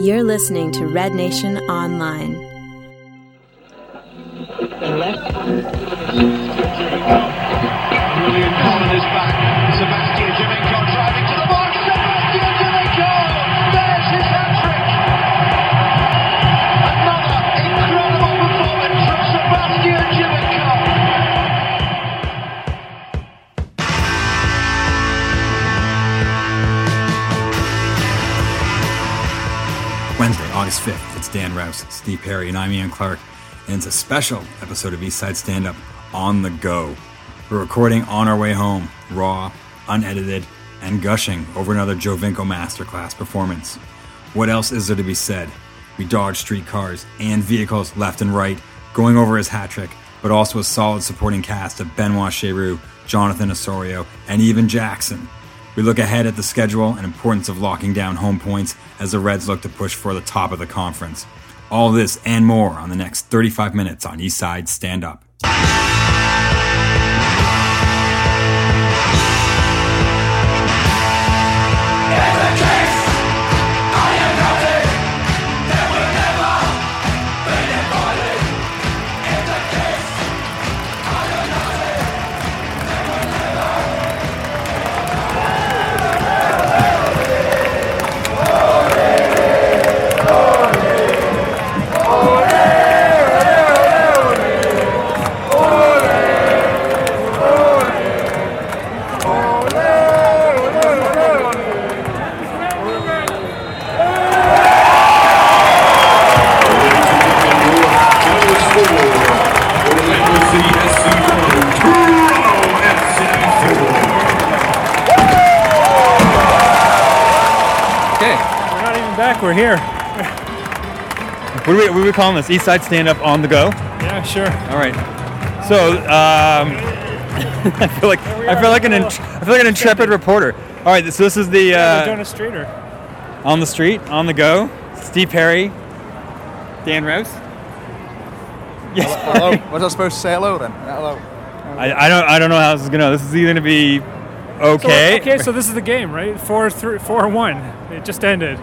You're listening to Red Nation Online. Is back. August 5th. It's Dan Rouse, Steve Perry, and I'm Ian Clark. And it's a special episode of Eastside Stand Up on the go. We're recording on our way home, raw, unedited, and gushing over another Giovinco masterclass performance. What else is there to be said? We dodged streetcars and vehicles left and right, going over his hat trick, but also a solid supporting cast of Benoit Cheyrou, Jonathan Osorio, and even Jackson. We look ahead at the schedule and importance of locking down home points as the Reds look to push for the top of the conference. All this and more on the next 35 minutes on Eastside Stand Up. What are we, what are we calling this? East Side Stand Up on the go? Yeah, sure. All right. So, um, I feel like I feel like an int- I feel like an intrepid reporter. All right. So this is the Yeah, doing uh, a streeter. on the street, on the go. Steve Perry, Dan Rouse. Yes. Hello. What was I supposed to say hello then? Hello. I, I don't I don't know how this is gonna. This is either gonna be So, okay. okay, so this is the game, right? Four, three, four, one. It just ended,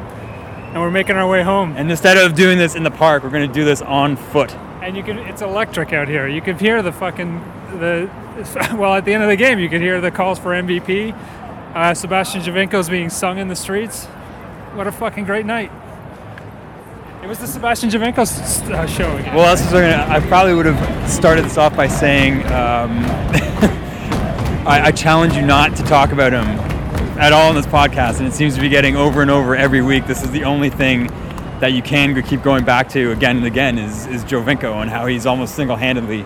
and we're making our way home. and instead of doing this in the park, we're gonna do this on foot. And you can, it's electric out here. You can hear the fucking the. Well, at the end of the game, you can hear the calls for MVP. Uh, Sebastian Giovinco's being sung in the streets. What a fucking great night! It was the Sebastian Giovinco uh, show again. Well, this is gonna, I probably would have started this off by saying um, I, I challenge you not to talk about him at all in this podcast, and it seems to be getting over and over every week. This is the only thing that you can keep going back to again and again is, is Giovinco and how he's almost single-handedly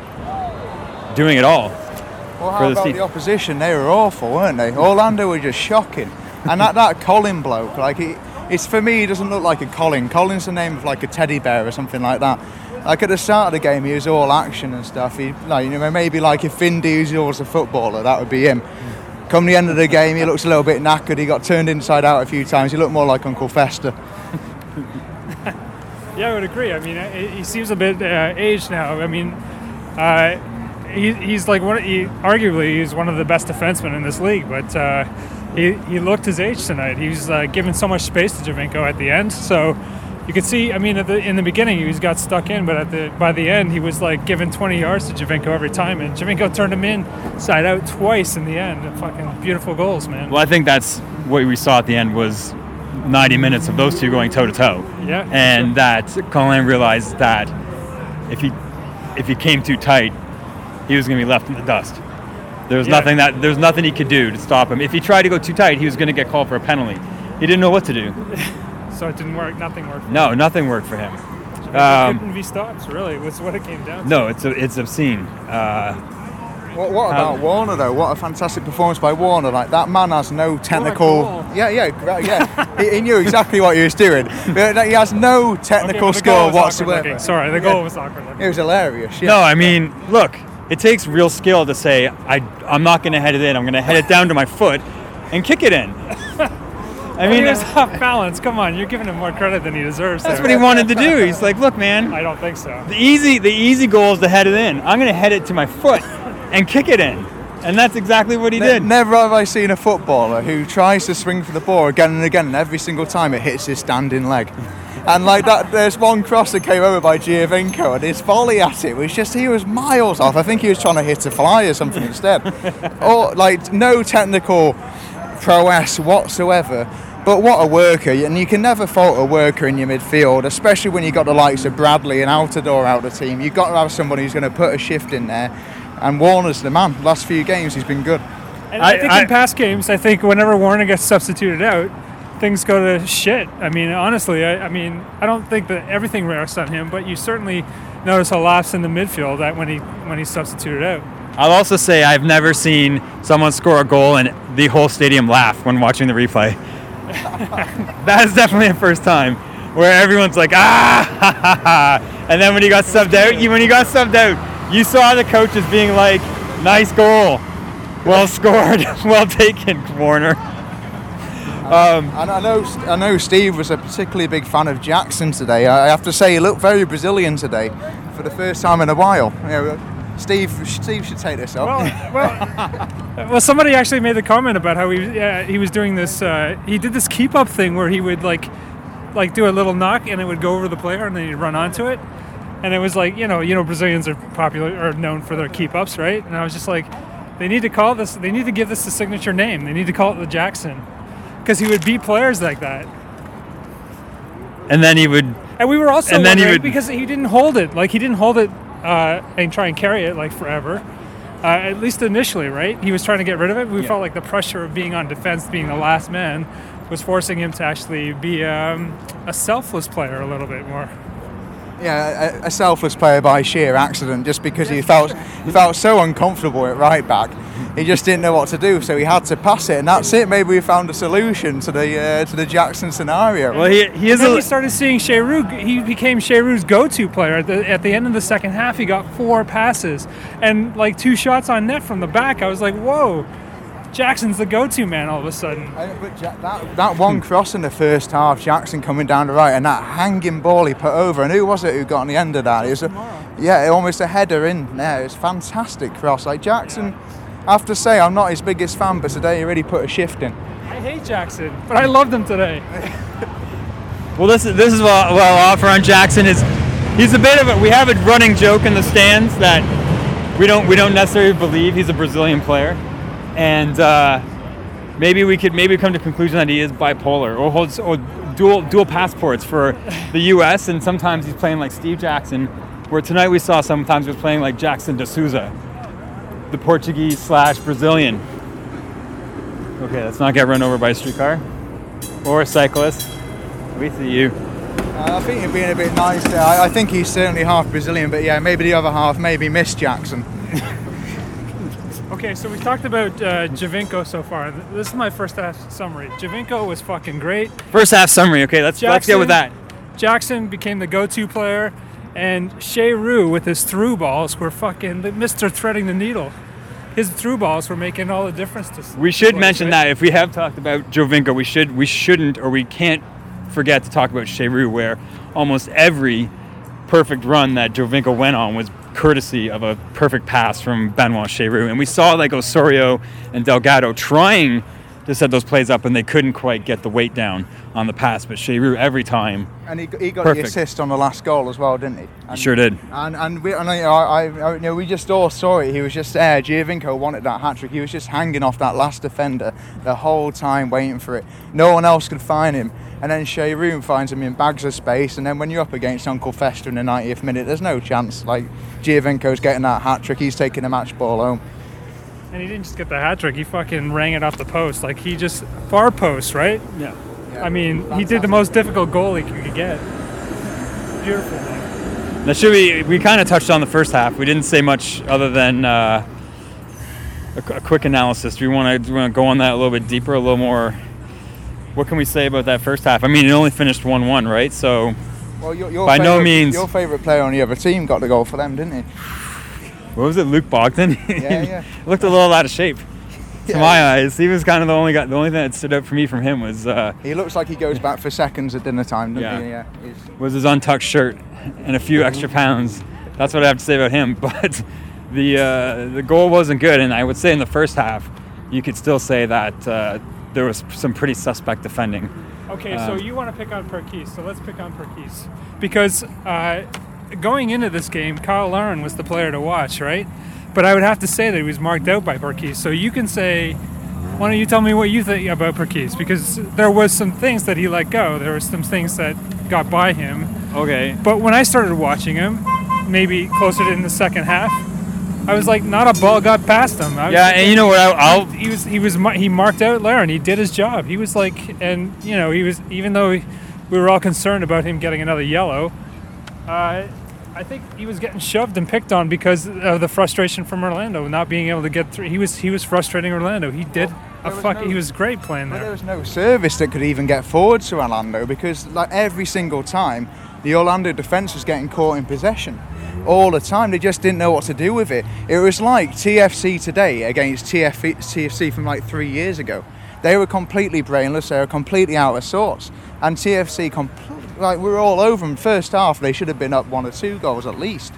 doing it all. Well, how the about team. the opposition? They were awful, weren't they? Orlando were just shocking. And that, that Colin bloke, like, he, it's for me, he doesn't look like a Colin. Colin's the name of like a teddy bear or something like that. Like at the start of the game, he was all action and stuff. He, like, you know, maybe like if Vin Diesel was a footballer, that would be him. Come the end of the game, he looks a little bit knackered. He got turned inside out a few times. He looked more like Uncle Fester. Yeah, I would agree. I mean, uh, he seems a bit uh, aged now. I mean, uh, he, he's like one. He, arguably, he's one of the best defensemen in this league. But uh, he he looked his age tonight. He was uh, given so much space to Giovinco at the end. So you could see. I mean, at the, in the beginning, he was got stuck in, but at the by the end, he was like giving 20 yards to Giovinco every time, and Giovinco turned him in side out twice in the end. Fucking beautiful goals, man. Well, I think that's what we saw at the end was 90 minutes of those two going toe to toe. Yeah, And sure. that Colin realized that if he if he came too tight, he was going to be left in the dust. There was Yeah. nothing that there was nothing he could do to stop him. If he tried to go too tight, he was going to get called for a penalty. He didn't know what to do. So it didn't work. Nothing worked. No, nothing worked for him. Um, Um, couldn't be stopped. Really, was what it came down to. no, it's it's obscene. Uh, What, what How- about Warner though? What a fantastic performance by Warner! Like that man has no technical. goal. yeah, yeah, gra- yeah. he, he knew exactly what he was doing. But like, he has no Okay, technical but the goal skill was awkward whatsoever. looking. Sorry, the goal was awkward looking. It was hilarious. Yeah. No, I mean, look, it takes real skill to say I I'm not going to head it in. I'm going to head it down to my foot and kick it in. I I mean, mean, he was off balance. Come on, you're giving him more credit than he deserves. that's there. what he wanted to do. He's like, look, man, I don't think so. the easy the easy goal is to head it in. I'm going to head it to my foot and kick it in, and that's exactly what he Ne- did. Never have I seen a footballer who tries to swing for the ball again and again, and every single time it hits his standing leg. And like that, there's one cross that came over by Giovinco, and his volley at it was just he was miles off. I think he was trying to hit a fly or something instead. or like no technical prowess whatsoever. But what a worker, and you can never fault a worker in your midfield, especially when you've got the likes of Bradley and Altidore out of the team. You've got to have somebody who's going to put a shift in there. And Warner's the man. Last few games, he's been good. And I, I- think I- in past games, I think whenever Warner gets substituted out, things go to shit. I mean, honestly, I, I mean, I don't think that everything rests on him, but you certainly notice a lapse in the midfield that when he when he's substituted out. I'll also say I've never seen someone score a goal and the whole stadium laugh when watching the replay. that is definitely a first time where everyone's like ah ha, ha, ha. and then when he got subbed out, you when he got subbed out, you saw the coaches being like, "Nice goal, well scored, well taken, Warner." And I know, I know Steve was a particularly big fan of Jackson today. I have to say, he looked very Brazilian today for the first time in a while. You know, Steve, Steve should take this up. Well, well, well, somebody actually made the comment about how he uh, he was doing this. Uh, he did this keep up thing where he would like like do a little knock and it would go over the player and then he'd run onto it. And it was like you know you know Brazilians are popular or known for their keep ups, right? And I was just like, they need to call this. They need to give this a signature name. They need to call it the Jackson because he would beat players like that. And then he would And we were also And then he would- because he didn't hold it. Like he didn't hold it uh, and try and carry it like forever. Uh, at least initially, right? He was trying to get rid of it. We felt like the pressure of being on defense, being the last man, was forcing him to actually be um, a selfless player a little bit more. Yeah, a, a selfless player by sheer accident, just because he felt he felt so uncomfortable at right back. He just didn't know what to do, so he had to pass it, and that's it. Maybe we found a solution to the uh, to the Jackson scenario. well he he is And then a we started seeing Cheyrou. He became Cheyrou's go-to player. At the, at the end of the second half, he got four passes and like two shots on net from the back. I was like, whoa, Jackson's the go-to man all of a sudden. Uh, but Ja- that, that one cross in the first half, Jackson coming down the right, and that hanging ball he put over, and who was it who got on the end of that? It was a, yeah, almost a header in there. It's fantastic cross. Like Jackson, I have to say, I'm not his biggest fan, but today he really put a shift in. I hate Jackson, but I loved him today. Well, this is this is what, what I'll offer on Jackson is he's a bit of a we have a running joke in the stands that we don't we don't necessarily believe he's a Brazilian player, and uh, maybe we could maybe come to conclusion that he is bipolar or holds or dual dual passports for the U.S. and sometimes he's playing like Steve Jackson, where tonight we saw sometimes he was playing like Jackson de Souza, the Portuguese slash Brazilian. Okay, let's not get run over by a streetcar or a cyclist. We see you. Uh, I think you're being a bit nice there. I, I think he's certainly half Brazilian, but yeah, maybe the other half, maybe Miss Jackson. Okay, so we talked about uh, Giovinco so far. This is my first half summary. Giovinco was fucking great. First half summary. Okay, let's let's get with that. Jackson became the go-to player, and Cheyrou with his through balls were fucking Mr. Threading the Needle. His through balls were making all the difference. To We should mention right? that if we have talked about Giovinco, we should we shouldn't or we can't forget to talk about Cheyrou, where almost every perfect run that Giovinco went on was courtesy of a perfect pass from Benoit Cheyrou. And we saw like Osorio and Delgado trying to set those plays up and they couldn't quite get the weight down on the pass. But Cheyrou every time And he, he got Perfect. the assist on the last goal as well, didn't he? he sure did. And and we, and I, I, I, you know, we just all saw it. He was just there. Giovinco wanted that hat trick. He was just hanging off that last defender the whole time, waiting for it. No one else could find him. And then Cheyrou finds him in bags of space. And then when you're up against Uncle Fester in the 90th minute, there's no chance. Like Giovinco's getting that hat trick. He's taking the match ball home. And he didn't just get the hat trick; he fucking rang it off the post. Like he just far post, right? Yeah. I mean, he did the most difficult goal he could get. Beautiful. That should be. We kind of touched on the first half. We didn't say much other than uh, a, a quick analysis. Do we want to want to go on that a little bit deeper, a little more? What can we say about that first half? I mean, it only finished one-one, right? So Well, your, your By no means- Your favourite player on the other team got the goal for them, didn't he? What was it, Luke Boden? Yeah, yeah. Looked a little out of shape. To Yeah. my eyes, he was kind of the only guy. The only thing that stood out for me from him was uh, He looks like he goes back for seconds at dinner time, doesn't Yeah. he? Yeah. He's- was his untucked shirt and a few extra pounds. That's what I have to say about him. But the uh, the goal wasn't good, and I would say in the first half, you could still say that uh, there was some pretty suspect defending Okay, so Um, you want to pick on Perquis, so let's pick on Perquis. Because uh, going into this game, Cyle Larin was the player to watch, right? But I would have to say that he was marked out by Perquis. So you can say, why don't you tell me what you think about Perquis? Because there was some things that he let go. There were some things that got by him. Okay. But when I started watching him, maybe closer to in the second half, I was like, not a ball got past him. I Yeah, and you know what? I'll he was he was he marked out Larin. He did his job. He was like, and you know, he was even though we, we were all concerned about him getting another yellow. Uh, I think he was getting shoved and picked on because of the frustration from Orlando not being able to get through. He was he was frustrating Orlando. He did a was fuck. no- he was great playing But there there. was no service that could even get forward to Orlando because, like every single time, the Orlando defense was getting caught in possession. All the time, they just didn't know what to do with it. It was like TFC today against TF TFC from like three years ago. They were completely brainless. They were completely out of sorts. And TFC, compl- like we were all over them. First half, they should have been up one or two goals at least.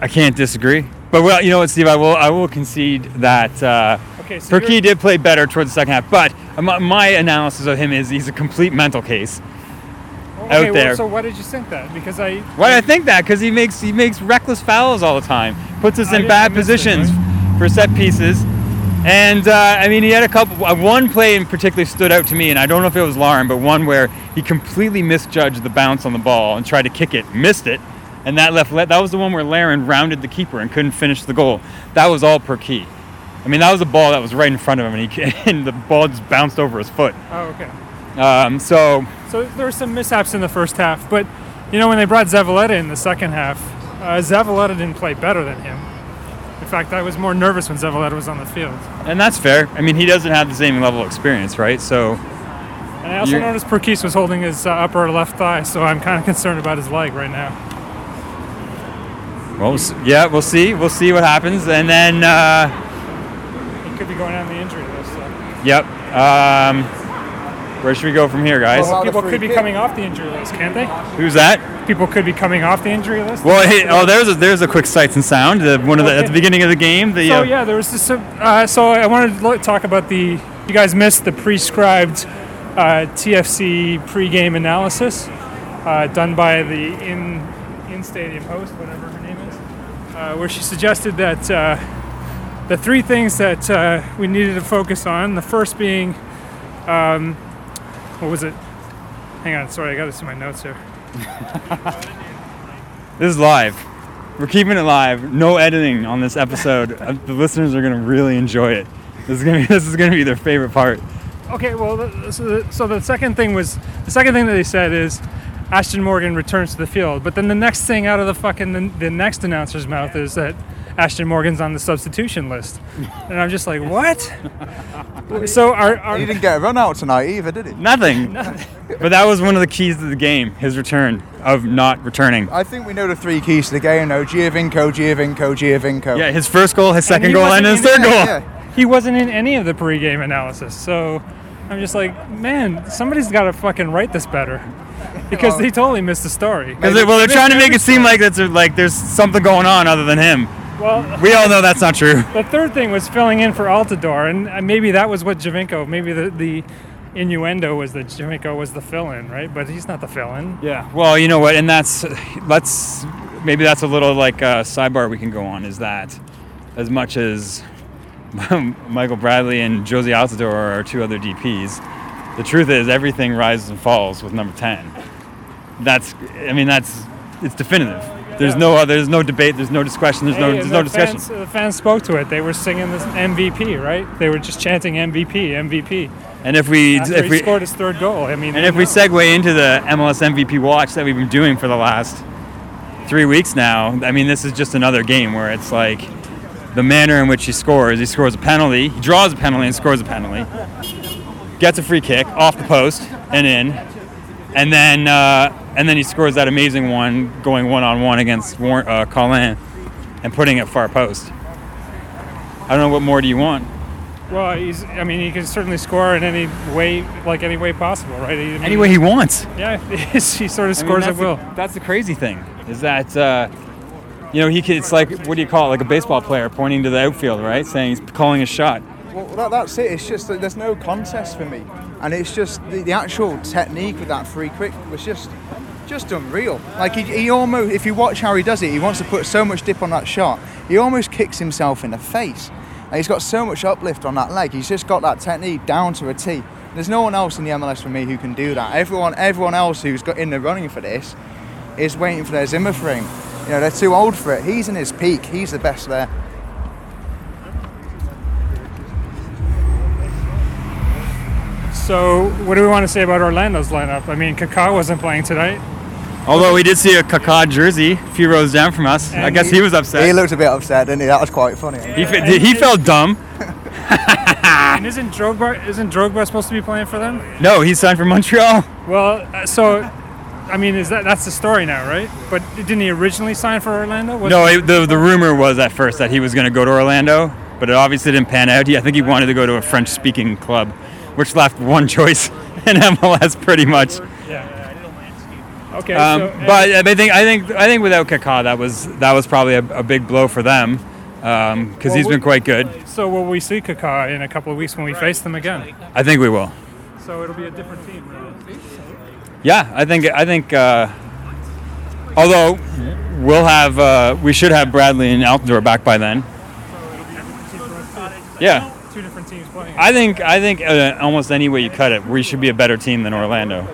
I can't disagree. But well, you know what, Steve? I will I will concede that uh, Okay, so Perquis you're- did play better towards the second half. But my, my analysis of him is he's a complete mental case. Okay, out well, there. so why did you think that? Because I Why do I think that? Because he makes he makes reckless fouls all the time, puts us I in bad I missed it, positions for set pieces, and uh, I mean he had a couple. Uh, one play in particular stood out to me, and I don't know if it was Larin, but one where he completely misjudged the bounce on the ball and tried to kick it, missed it, and that left. That was the one where Larin rounded the keeper and couldn't finish the goal. That was all Perquis. I mean that was a ball that was right in front of him, and he and the ball just bounced over his foot. oh okay. Um, so So there were some mishaps in the first half, but you know when they brought Zavaleta in the second half, uh, Zavaleta didn't play better than him. In fact, I was more nervous when Zavaleta was on the field. and that's fair. I mean he doesn't have the same level of experience, right? So. And I also You're- noticed Perquis was holding his uh, upper left thigh, so I'm kind of concerned about his leg right now. Well, we'll yeah, we'll see. We'll see what happens, and then, uh, He could be going on the injury list. So. yep. Um, where should we go from here, guys? Well, People could be kick. coming off the injury list, can't they? Who's that? People could be coming off the injury list. Well, hey, oh, there's a there's a quick sights and sound. The, one of the, at the beginning of the game. The So uh, yeah, there was this. Uh, so I wanted to lo- talk about the. You guys missed the prescribed uh, TFC pregame analysis uh, done by the in in stadium host, whatever her name is, uh, where she suggested that uh, the three things that uh, we needed to focus on. The first being, um, what was it? Hang on, sorry, I got this in my notes here. this is live. We're keeping it live. No editing on this episode. Uh, the listeners are gonna really enjoy it. This is gonna be, this is gonna be their favorite part. Okay, well, so the, so the second thing was the second thing that they said is Ashtone Morgan returns to the field, but then the next thing out of the fucking the, the next announcer's mouth is that Ashtone Morgan's on the substitution list, and I'm just like, what? so our, our He didn't get a run out tonight either, did he? Nothing. but that was one of the keys to the game. His return of not returning. I think we know the three keys to the game now. Giovinco, Giovinco, Giovinco. Yeah, his first goal, his second he goal, and his third goal. yeah. he wasn't in any of the pregame analysis, so I'm just like, man, somebody's got to fucking write this better, because they totally missed the story. Because they, well, they're trying to make it seem like that's a, like there's something going on other than him. Well, We all know that's not true. The third thing was filling in for Altidore, and uh, maybe that was what Giovinco. Maybe the, the innuendo was that Giovinco was the fill-in, right? But he's not the fill-in. Yeah. Well, you know what, and that's let's maybe that's a little like a sidebar we can go on. Is that as much as Michael Bradley and Jozy Altidore are our two other DPs, the truth is everything rises and falls with number ten. That's I mean that's it's definitive. There's no other, there's no debate. There's no discussion. There's no there's the no discussion. Fans, the fans spoke to it. They were singing this MVP, right? They were just chanting MVP, MVP. And if we After if he we scored his third goal, I mean, And if we segue into the MLS MVP watch that we've been doing for the last three weeks now, I mean, this is just another game where it's like the manner in which he scores. He scores a penalty, he draws a penalty and scores a penalty, gets a free kick off the post and in, and then uh, and then he scores that amazing one going one on one against War- uh, Colin and putting it far post. I don't know what more do you want. well, he's. I mean, he can certainly score in any way, like any way possible, right? I mean, Any way he wants. Yeah, he sort of I mean, scores at that's the- will. that's the crazy thing is that uh, you know he could, it's like what do you call it like a baseball player pointing to the outfield right saying he's calling a shot Well, that, that's it. It's just that there's no contest for me, and it's just the, the actual technique with that free kick was just just unreal. Like he, he almost, if you watch how he does it, he wants to put so much dip on that shot. He almost kicks himself in the face. And he's got so much uplift on that leg. He's just got that technique down to a T. There's no one else in the MLS for me who can do that. Everyone, everyone else who's got in the running for this is waiting for their Zimmer frame. You know, they're too old for it. He's in his peak. He's the best there. So, what do we want to say about Orlando's lineup? I mean, Kaká wasn't playing tonight. Although we did see a Kaká jersey a few rows down from us. I guess he, was upset. He looked a bit upset, didn't he? That was quite funny. He, fe- he felt dumb. And isn't Drogba isn't Drogba supposed to be playing for them? No, he signed for Montreal. Well, uh, so I mean, is that that's the story now, right? But didn't he originally sign for Orlando? Was- No, it, the the rumor was at first that he was going to go to Orlando, but it obviously didn't pan out. He, I think he wanted to go to a French-speaking club, which left one choice in MLS, pretty much. Yeah. Okay. Um, so, but I think I think I think without Kaká, that was that was probably a, a big blow for them because Well, he's we- been quite good. so will we see Kaká in a couple of weeks when we face them again? I think we will. So it'll be a different team. Yeah, I think I think. Uh, although we'll have uh, we should have Bradley and Altidore back by then. Yeah, Two different teams playing. I think I think uh, almost any way you cut it, we should be a better team than Orlando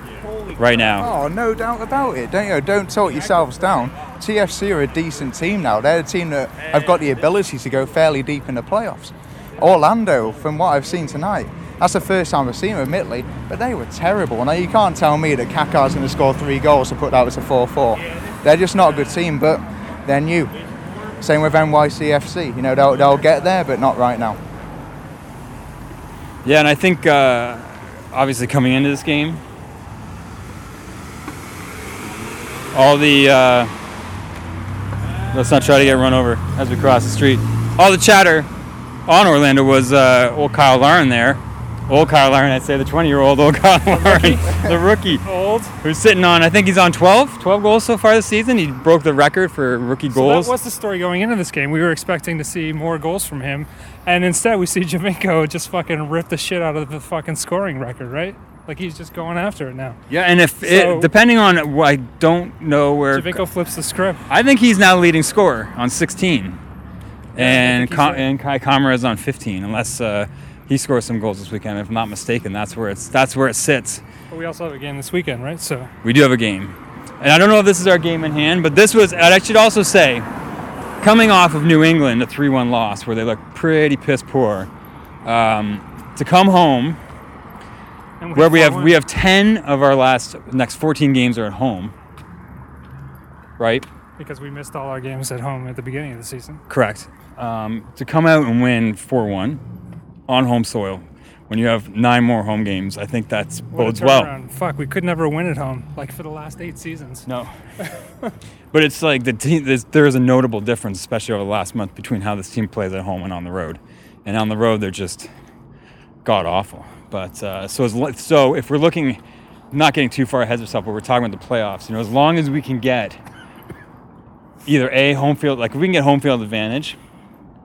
right now. Oh, no doubt about it. Don't you know, don't talk yourselves down. TFC are a decent team now. They're a team that have got the ability to go fairly deep in the playoffs. Orlando, from what I've seen tonight, that's the first time I've seen them, admittedly, but they were terrible. Now, you can't tell me that Kaká's going to score three goals to put that as a 4 4. They're just not a good team, but they're new. Same with NYCFC. You know, they'll, they'll get there, but not right now. Yeah, and I think uh, obviously coming into this game, all the uh, let's not try to get run over as we cross the street. All the chatter on Orlando was uh, old Cyle Larin there. Old Cyle Larin, I'd say the 20 year old old Cyle Larin, the rookie, Old. who's sitting on, I think he's on 12, 12 goals so far this season. He broke the record for rookie goals. that was the story going into this game. We were expecting to see more goals from him, and instead we see Giovinco just fucking rip the shit out of the fucking scoring record, right? Like he's just going after it now. yeah, and if So- it, depending on, I don't know where Giovinco flips the script. I think he's now leading scorer on 16, and think he's Ka- right. and Kei Kamara is on 15. Unless uh, he scores some goals this weekend, if I'm not mistaken, that's where it's that's where it sits. But we also have a game this weekend, right? So We do have a game, and I don't know if this is our game in hand, but this was. And I should also say, coming off of New England, a 3-1 loss where they look pretty piss poor, um, to come home and where we have four we have 10 of our last next 14 games are at home, right? because we missed all our games at home at the beginning of the season. Correct. Um, to come out and win 4 1 on home soil when you have nine more home games, I think that's What bodes well. Fuck, we could never win at home like for the last eight seasons. No. but it's like the team, there is a notable difference, especially over the last month, between how this team plays at home and on the road. And on the road, they're just god awful. But uh, so, as, so if we're looking, not getting too far ahead of ourselves, but we're talking about the playoffs, you know, as long as we can get either a home field, like if we can get home field advantage,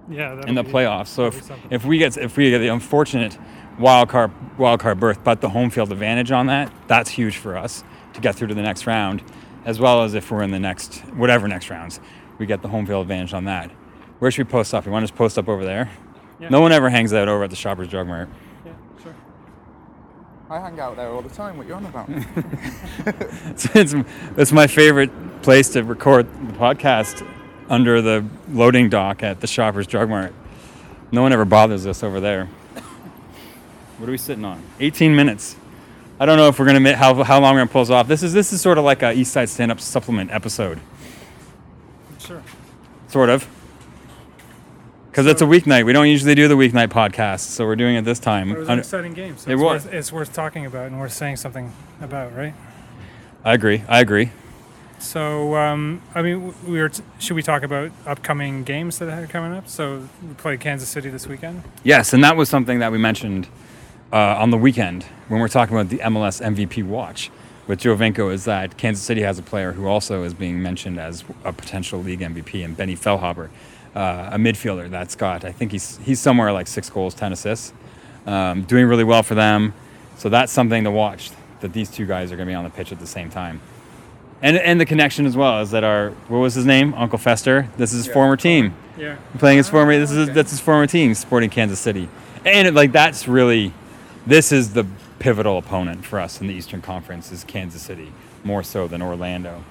Yeah, in the playoffs. So if, if we get if we get the unfortunate wild card wild card berth, but the home field advantage on that, that's huge for us to get through to the next round, as well as if we're in the next whatever next rounds, we get the home field advantage on that. Where should we post up? You want to just post up over there? Yeah. No one ever hangs out over at the Shoppers Drug Mart. Yeah, sure. I hang out there all the time. What you on about? It's, it's, it's my favorite place to record the podcast under the loading dock at the Shoppers Drug Mart. No one ever bothers us over there. What are we sitting on? 18 minutes. I don't know if we're gonna how how long we're gonna pull this off. This is this is sort of like a East Side Stand Up supplement episode, Sure. sort of. Because it's a weeknight. We don't usually do the weeknight podcast, so we're doing it this time. It was an exciting game. So It it's, was. Worth, it's worth talking about and worth saying something about, right? I agree. I agree. So, um, I mean, we were. T- should we talk about upcoming games that are coming up? So, we play Kansas City this weekend. Yes, and that was something that we mentioned uh, on the weekend when we're talking about the MLS MVP watch with Giovinco is that Kansas City has a player who also is being mentioned as a potential league MVP, and Benny Feilhaber. Uh, a midfielder that's got. I think he's he's somewhere like six goals, ten assists, um, doing really well for them. So that's something to watch. That these two guys are going to be on the pitch at the same time, and and the connection as well is that our what was his name, Uncle Fester. This is his former team Yeah. playing his former. This is okay. that's his former team, Sporting Kansas City, and it, like that's really, this is the pivotal opponent for us in the Eastern Conference is Kansas City more so than Orlando.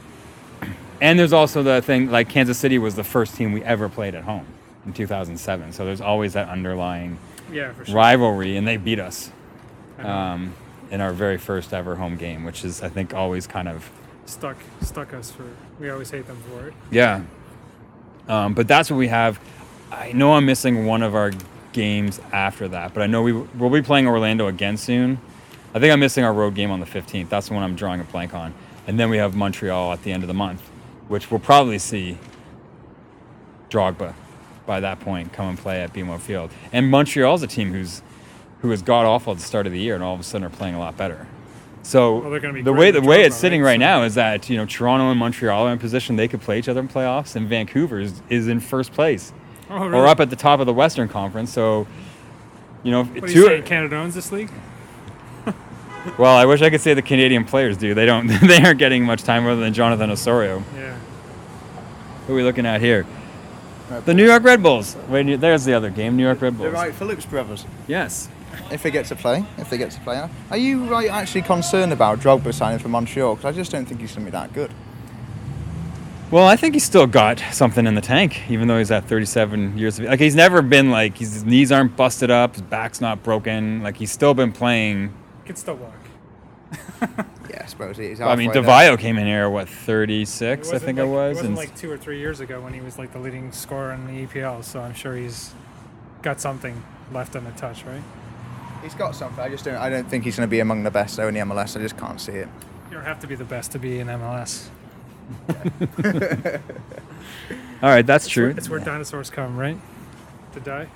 And there's also the thing like Kansas City was the first team we ever played at home in 2007, so there's always that underlying Yeah, for sure. rivalry, and they beat us um, in our very first ever home game, which is I think always kind of Stuck, stuck us for. We always hate them for it. Yeah. Um, but that's what we have. I know I'm missing one of our games after that, but I know we we'll be playing Orlando again soon. I think I'm missing our road game on the 15th. That's the one I'm drawing a blank on. And then we have Montreal at the end of the month, which we'll probably see Drogba by that point come and play at BMO Field. And Montreal's a team who's who has got awful at the start of the year and all of a sudden are playing a lot better. So Well, they're gonna be the way the way it's sitting right? right So- now is that you know Toronto and Montreal are in position they could play each other in playoffs, and Vancouver is, is in first place Oh, or up at the top of the Western Conference. So you know, What are two- you saying? Canada owns this league? Well, I wish I could say the Canadian players do. They don't. They aren't getting much time other than Jonathan Osorio. Yeah. Who are we looking at here? The New York Red Bulls. Wait, there's the other game. New York Red Bulls. The Bulls. Wright Phillips brothers. Yes. If they get to play, if they get to play, are you right actually concerned about Drogba signing for Montreal? Because I just don't think he's going to be that good. Well, I think he's still got something in the tank, even though he's at 37 years of Like he's never been like his his knees aren't busted up, his back's not broken. Like he's still been playing. He can still walk. Yeah, I suppose he is. I mean, halfway there. Came in here what 36, I think like, it was, It wasn't and like two or three years ago when he was like the leading scorer in the EPL. So I'm sure he's got something left in the touch, right? He's got something. I just don't. I don't think he's going to be among the best though in the MLS. I just can't see it. You don't have to be the best to be in MLS. all right, that's true. It's where dinosaurs come, right? To die.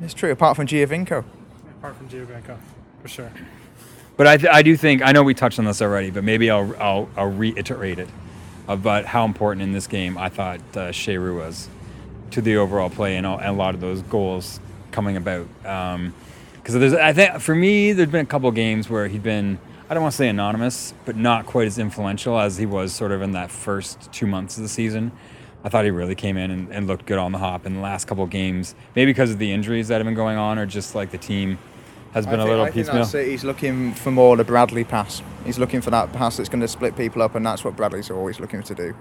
It's true. Apart from Giovinco. Apart from Giovinco, for sure. But I, th- I do think I know we touched on this already, but maybe I'll I'll, I'll reiterate it about how important in this game I thought uh, Cheyrou was to the overall play and, all, and a lot of those goals coming about. Because there's I think for me there's been a couple games where he'd been I don't want to say anonymous, but not quite as influential as he was sort of in that first two months of the season. I thought he really came in and, and looked good on the hop in the last couple games, maybe because of the injuries that have been going on, or just like the team has been I a think, little I think piecemeal. that's it. He's looking for more the Bradley pass. He's looking for that pass that's going to split people up, and that's what Bradley's are always looking to do.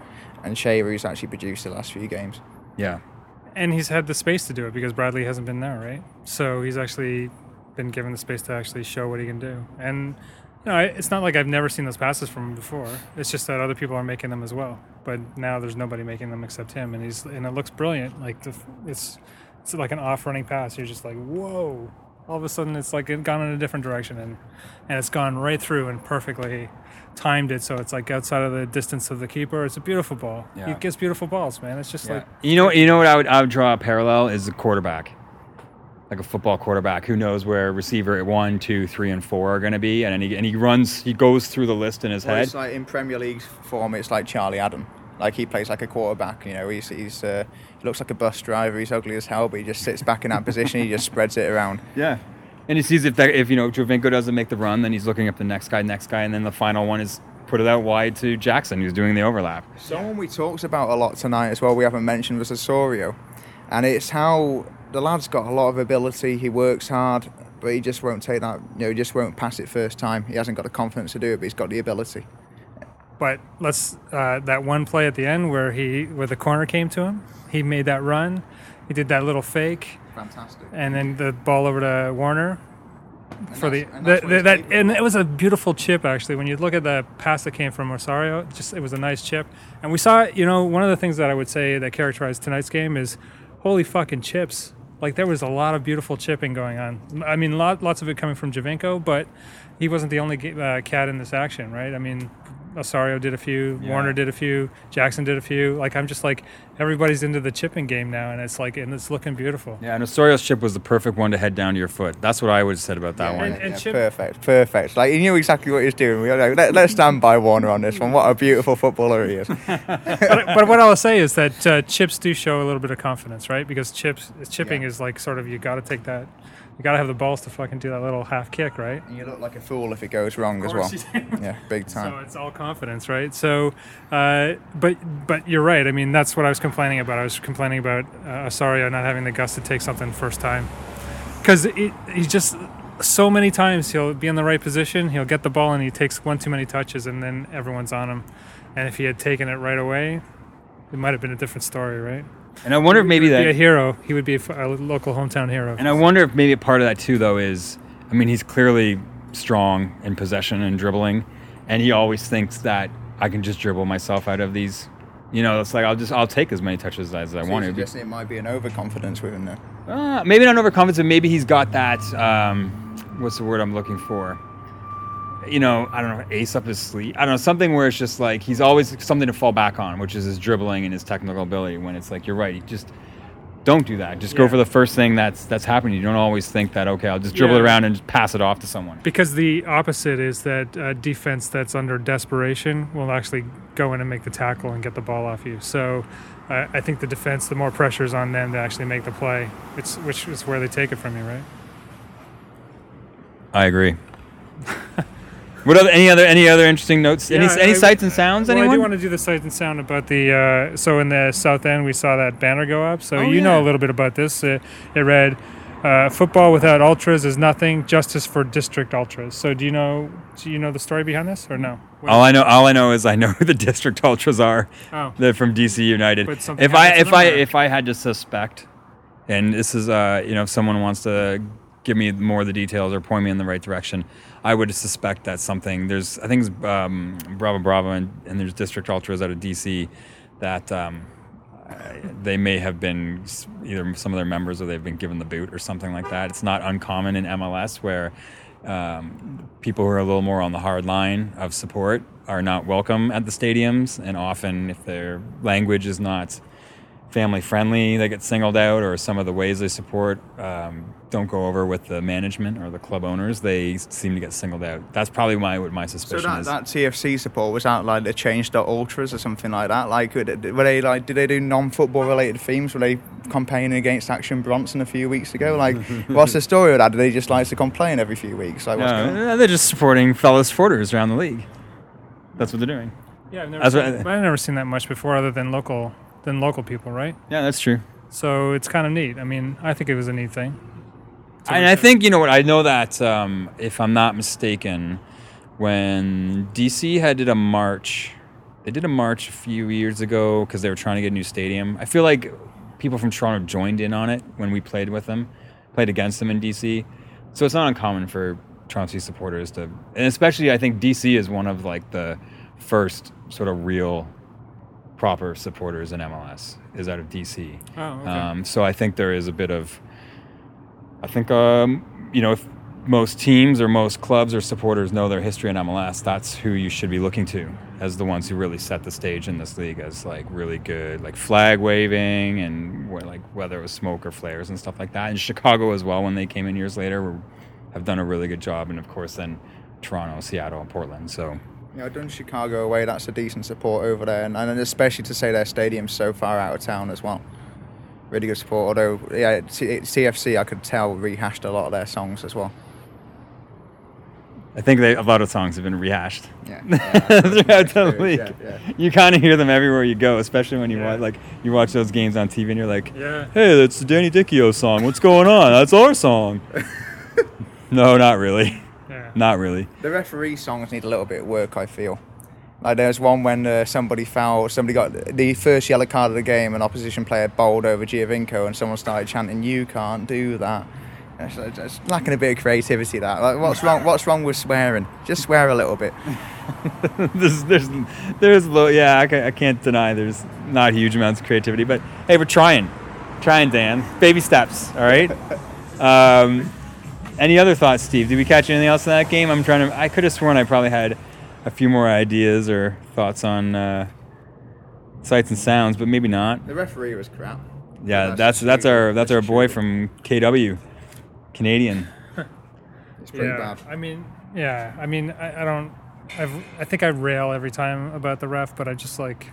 And Cheyrou's actually produced the last few games. Yeah. And he's had the space to do it because Bradley hasn't been there, right? So he's actually been given the space to actually show what he can do. And you know, it's not like I've never seen those passes from him before. It's just that other people are making them as well. But now there's nobody making them except him, and he's and it looks brilliant. Like the, it's it's like an off running pass. You're just like, whoa! All of a sudden, it's like it gone in a different direction, and and it's gone right through and perfectly timed it. So it's like outside of the distance of the keeper. It's a beautiful ball. Yeah. He gets beautiful balls, man. It's just like You know, you know what I would I would draw a parallel is the quarterback, like a football quarterback who knows where receiver one, two, three, and four are going to be, and he and he runs, he goes through the list in his Well, head. it's like in Premier League form, it's like Charlie Adam. Like he plays like a quarterback. You know, he's he's uh, he looks like a bus driver. He's ugly as hell, but he just sits back in that position. He just spreads it around. Yeah. And he sees if that, if you know Giovinco doesn't make the run, then he's looking up the next guy, next guy, and then the final one is put it out wide to Jackson, who's doing the overlap. Someone we talked about a lot tonight as well. We haven't mentioned was Osorio, and it's how the lad's got a lot of ability. He works hard, but he just won't take that. You know, he just won't pass it first time. He hasn't got the confidence to do it, but he's got the ability. But let's uh, that one play at the end where he where the corner came to him, he made that run, he did that little fake, Fantastic. and then the ball over to Warner for the, and the, the that capable and it was a beautiful chip actually. When you look at the pass that came from Rosario, it just it was a nice chip, and we saw you know one of the things that I would say that characterized tonight's game is holy fucking chips. Like there was a lot of beautiful chipping going on. I mean, lot, lots of it coming from Giovinco, but he wasn't the only uh, cat in this action, right? I mean, Osorio did a few, Yeah. Warner did a few, Jackson did a few. Like I'm just like everybody's into the chipping game now, and it's like and it's looking beautiful. Yeah, and Osorio's chip was the perfect one to head down to your foot. That's what I would have said about that Yeah, one. And- and yeah, Chip- perfect, perfect. Like he knew exactly what he was doing. We were like, Let, let's stand by Warner on this one. What a beautiful footballer he is. but, but what I'll say is that uh, chips do show a little bit of confidence, right? Because chips chipping Yeah. is like sort of you got to take that, you got to have the balls to fucking do that little half kick, right? And you look like a fool if it goes wrong as well. Yeah, big time. So it's all confidence, right? So, uh, but but you're right. I mean, that's what I was complaining about. I was complaining about uh, Osorio not having the guts to take something first time, because he just so many times he'll be in the right position, he'll get the ball, and he takes one too many touches, and then everyone's on him. And if he had taken it right away, it might have been a different story, right? And I wonder if maybe that Be a hero. He would be a local hometown hero. And I wonder if maybe a part of that too, though, is I mean, he's clearly strong in possession and dribbling, and he always thinks that I can just dribble myself out of these. You know, it's like I'll just I'll take as many touches as I want to. Suggesting it might be an overconfidence with him there. Uh, maybe not overconfidence, but Maybe he's got that. Um, what's the word I'm looking for? You know, I don't know, ace up his sleeve. I don't know, something where it's just like he's always something to fall back on, which is his dribbling and his technical ability. When it's like you're right, you just don't do that. Just go for the first thing that's that's happening. You don't always think that okay, I'll just dribble Yeah. it around and just pass it off to someone. Because the opposite is that uh, defense that's under desperation will actually go in and make the tackle and get the ball off you. So uh, I think the defense, the more pressure is on them to actually make the play, it's which is where they take it from you, right? I agree. What other any other any other interesting notes? any Yeah, any I- sights and sounds? Well, I do want to do the sights and sound about the. Uh, so in the south end, we saw that banner go up. So Oh, you know a little bit about this. Uh, it read, uh, "Football without ultras is nothing. Justice for district ultras." So do you know? Do you know the story behind this or no? all I know, all I know is I know who the district ultras are. Oh. They're from DC United. If I if I or- if I had to suspect, and this is uh you know if someone wants to give me more of the details or point me in the right direction, I would suspect that something there's I think it's um, Bravo Bravo and, and there's district ultras out of DC that um, they may have been either some of their members or they've been given the boot or something like that. It's not uncommon in MLS where um, people who are a little more on the hard line of support are not welcome at the stadiums, and often if their language is not family friendly, they get singled out, or some of the ways they support um, don't go over with the management or the club owners. They seem to get singled out. That's probably my what my So suspicion that, is. that TFC support was that like the Change Ultras or something like that? Like were they like did they do non-football related themes? Were they campaigning against Action Bronson a few weeks ago? Like what's the story with that? Do they just like to complain every few weeks? Like what's No, going on? they're just supporting fellow supporters around the league. That's what they're doing. Yeah, I've never, seen, what- I've never seen that much before, other than local than local people, right? Yeah, that's true. So it's kind of neat. I mean, I think it was a neat thing. And I think you know what I know that um, if I'm not mistaken, when DC had did a march, they did a march a few years ago because they were trying to get a new stadium. I feel like people from Toronto joined in on it when we played with them, played against them in DC. So it's not uncommon for Toronto supporters to, and especially I think DC is one of like the first sort of real proper supporters in MLS is out of DC. Oh, okay. Um, so I think there is a bit of, I think, um, you know, if most teams or most clubs or supporters know their history in MLS, that's who you should be looking to as the ones who really set the stage in this league as like really good, like flag waving and like whether it was smoke or flares and stuff like that. And Chicago as well, when they came in years later, were, have done a really good job. And of course, then Toronto, Seattle, and Portland. So You know, done Chicago away. That's a decent support over there, and, and especially to say their stadium's so far out of town as well. Really good support. Although, yeah, CFC, I could tell rehashed a lot of their songs as well. I think they, a lot of songs have been rehashed. Yeah, throughout the league. yeah, yeah. You kind of hear them everywhere you go, especially when you Yeah. watch like you watch those games on TV and you're like, Yeah. "Hey, that's the Danny Dichio song. What's going on? That's our song." no, not really. Not really. The referee songs need a little bit of work, I feel. Like there's one when uh, somebody fouled, somebody got the first yellow card of the game, an opposition player bowled over Giovinco, and someone started chanting, "You can't do that." It's, it's- lacking a bit of creativity. That like, what's wrong? What's wrong with swearing? Just swear a little bit. there's, there's, there's, low, yeah, I, ca- I can't deny there's not huge amounts of creativity, but hey, we're trying, trying, Dan. Baby steps, all right. um, any other thoughts, Steve? Did we catch anything else in that game? I'm trying to. I could have sworn I probably had a few more ideas or thoughts on uh, sights and sounds, but maybe not. The referee was crap. Yeah, That's that's just that's our that's our boy from KW, Canadian. It's pretty yeah, bad. I mean, yeah, I mean, I, I don't. I've, I think I rail every time about the ref, but I just like.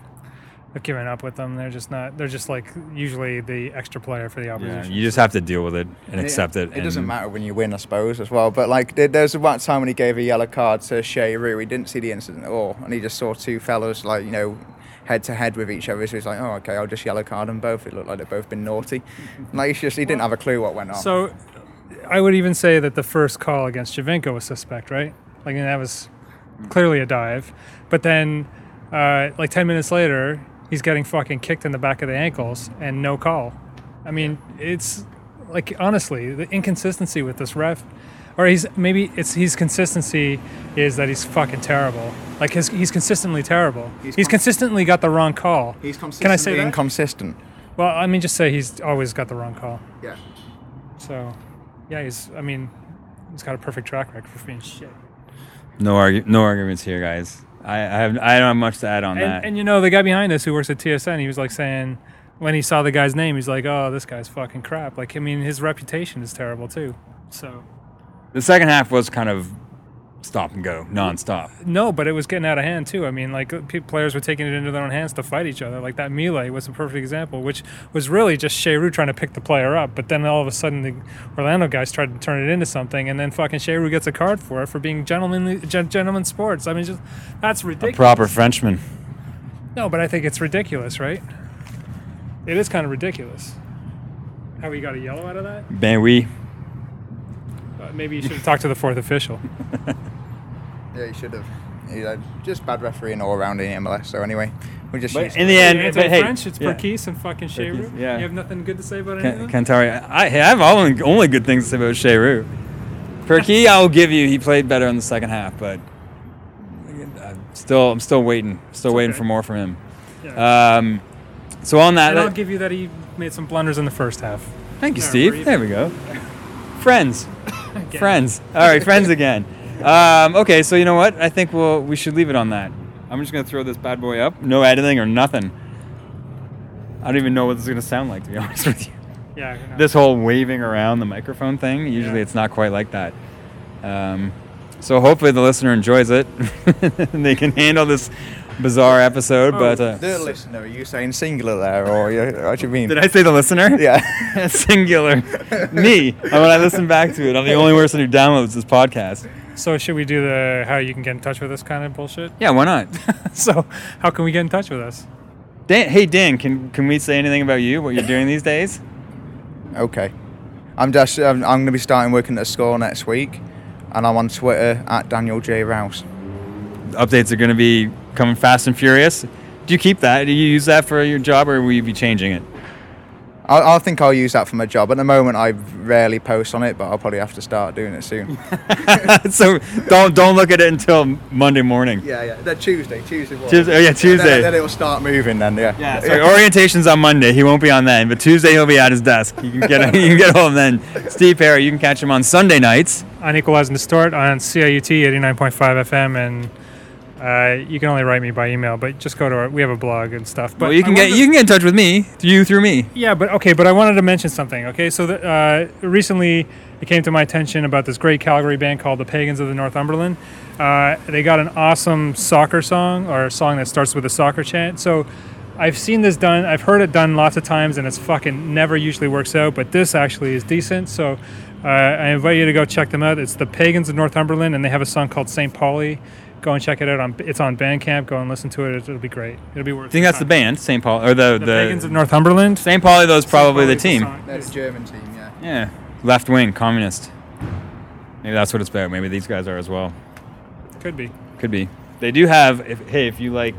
I've given up with them. They're just not. They're just like usually the extra player for the Yeah, opposition. you just have to deal with it and accept it. It doesn't matter when you win, I suppose, as well. But like, there- there's one time when he gave a yellow card to Cheyrou. He didn't see the incident at all, and he just saw two fellas like you know, head to head with each other. So he's like, oh, okay, I'll just yellow card them both. It looked like they've both been naughty. like, he's just he didn't have a clue what went on. So, I would even say that the first call against Giovinco was suspect, right? Like that was clearly a dive, but then, uh, like ten minutes later, he's getting fucking kicked in the back of the ankles and no call. I mean, it's like honestly the inconsistency with this ref, or he's maybe it's his consistency is that he's fucking terrible. Like his, he's consistently terrible. He's, He's con- consistently got the wrong call. he's Can I say consistently that? inconsistent. well, I mean, just say he's always got the wrong call. Yeah. So, yeah, he's. I mean, he's got a perfect track record for being shit. No argu- no arguments here, guys. I, I have I don't have much to add on that. And, and you know, the guy behind us who works at TSN, he was like saying when he saw the guy's name, he's like, "Oh, this guy's fucking crap." Like, I mean, his reputation is terrible too. So, the second half was kind of stop and go, nonstop. no, but it was getting out of hand too. I mean, like players were taking it into their own hands to fight each other. Like that melee was a perfect example, which was really just Cheyrou trying to pick the player up. But then all of a sudden, the Orlando guys tried to turn it into something, and then fucking Cheyrou gets a card for it for being gentlemanly, gen- gentleman sports. I mean, just that's A ridiculous. proper Frenchman. No, but I think it's ridiculous, right? It is kind of ridiculous. How we got a yellow out of that? Ben oui. Uh, maybe you should have talked to the fourth official. Yeah, you should have. You know, just bad refereeing all around in MLS. So anyway, we just But in the end, it's but hey, French. It's yeah. Perquis and fucking Cheyrou. yeah. You have nothing good to say about Can- anything. Cantari. I, I have only, only good things to say about Sheru. Perquis, I'll give you. He played better in the second half, but I'm still, I'm still waiting. Still It's waiting okay. for more from him. Yeah. Um, so on that, and I'll that- give you that he made some blunders in the first half. thank you, No, Steve. There we go. Friends, friends. All right, friends again. Um, okay, so you know what? I think we'll we should leave it on that. I'm just gonna throw this bad boy up. No editing or nothing. I don't even know what this is gonna sound like, to be honest with you. Yeah. this whole waving around the microphone thing usually Yeah. it's not quite like that um, so hopefully the listener enjoys it and they can handle this bizarre episode Oh, but uh, The listener, are you saying singular there, or you, what do you mean? did i say the listener Yeah. singular me and when i listen back to it i'm the only person who downloads this podcast So should we do the how you can get in touch with us kind of bullshit? yeah why not so how can we get in touch with us? dan, hey dan can, can we say anything about you what you're doing these days Okay. I'm just. I'm, I'm going to be starting working at a school next week, and I'm on Twitter at Daniel J Rouse. Updates are going to be coming fast and furious do you keep that do you use that for your job or will you be changing it I, I think I'll use that for my job. At the moment, I rarely post on it, but I'll probably have to start doing it soon. so don't don't look at it until Monday morning. yeah, yeah. Then Tuesday, Tuesday. what? Tuesday- oh, yeah, Tuesday. Then, then it'll start moving. Then, yeah. Yeah, sorry, orientation's on Monday. He won't be on then, but Tuesday he'll be at his desk. You can get you can get home then. Steve Perry, you can catch him on Sunday nights. On Equalize and Distort on CIUT 89.5 FM and. Uh, you can only write me by email, but just go to our. We have a blog and stuff. But Well, you can get you can get in touch with me, you through me. Yeah, but okay, but I wanted to mention something. Okay, so the, uh, recently it came to my attention about this great Calgary band called the Pagans of the Northumberland. Uh, they got an awesome soccer song or a song that starts with a soccer chant. So I've seen this done. I've heard it done lots of times, and it's fucking never usually works out. But this actually is decent. So uh, I invite you to go check them out. It's the Pagans of Northumberland, and they have a song called Saint Pauli. Go and check it out. On it's on Bandcamp. Go and listen to it. It'll be great. It'll be worth. I think that's the band, St. Paul, or the The, the, Pagans of Northumberland. St. Pauli. Those probably the team. song. They're German team, yeah. Yeah, left wing, communist. Maybe that's what it's about. Maybe these guys are as well. Could be. Could be. They do have. If, hey, if you like,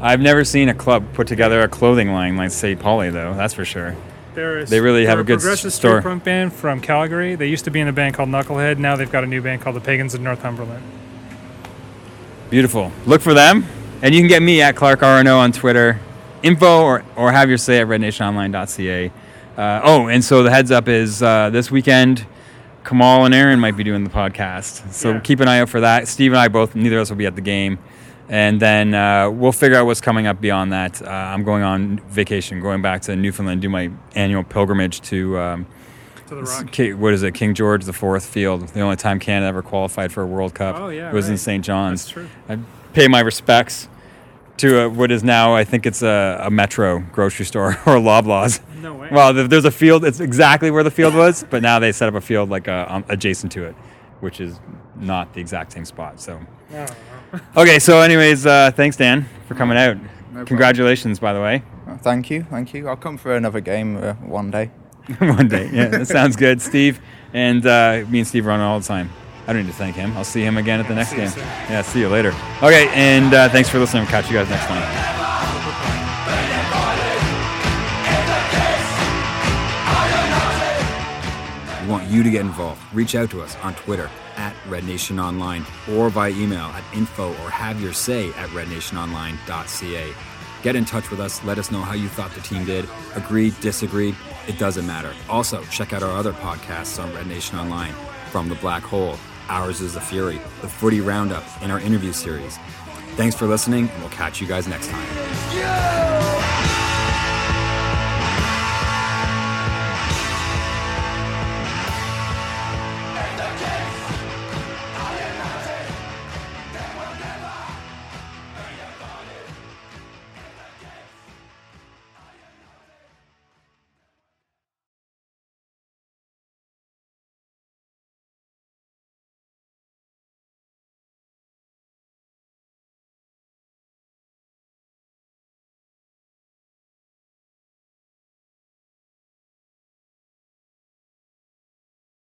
I've never seen a club put together a clothing line like St. Pauli, though. That's for sure. They're a, They really they're have a good progressive store. street punk band from Calgary. They used to be in a band called Knucklehead. Now they've got a new band called the Pagans of Northumberland. Beautiful. Look for them. And you can get me at Clark RNO on Twitter. Info or, or have your say at rednationonline.ca. Uh, oh, and so the heads up is uh, this weekend Kamal and Aaron might be doing the podcast. So Yeah. keep an eye out for that. Steve and I both, neither of us will be at the game. And then uh, we'll figure out what's coming up beyond that. Uh, I'm going on vacation, going back to Newfoundland, do my annual pilgrimage to um, To the rock. Ki- what is it, King George the Fourth Field, the only time Canada ever qualified for a World Cup. Oh, yeah, it was in. St. John's. That's true. I pay my respects to uh what is now, I think it's a, a Metro grocery store or Loblaws. No way. Well, there's a field. It's exactly where the field was, but now they set up a field like uh, um, adjacent to it, which is not the exact same spot. So, Oh, okay. So, anyways, uh, thanks, Dan, for coming out. problem. Congratulations, by the way. Thank you, thank you. I'll come for another game uh, one day. One day. Yeah, that sounds good, Steve. And uh, me and Steve run all the time. I don't need to thank him. I'll see him again at the next see game. soon. Yeah, see you later. Okay, and uh, thanks for listening. We'll Catch you guys next time. We want you to get involved. Reach out to us on Twitter at Red Nation Online or by email at info or have your say at rednationonline.ca. Get in touch with us. Let us know how you thought the team did. Agreed, disagreed, it doesn't matter. Also, check out our other podcasts on Red Nation Online from The Black Hole, Ours is the Fury, The Footy Roundup, and our interview series. Thanks for listening, and we'll catch you guys next time. Yeah!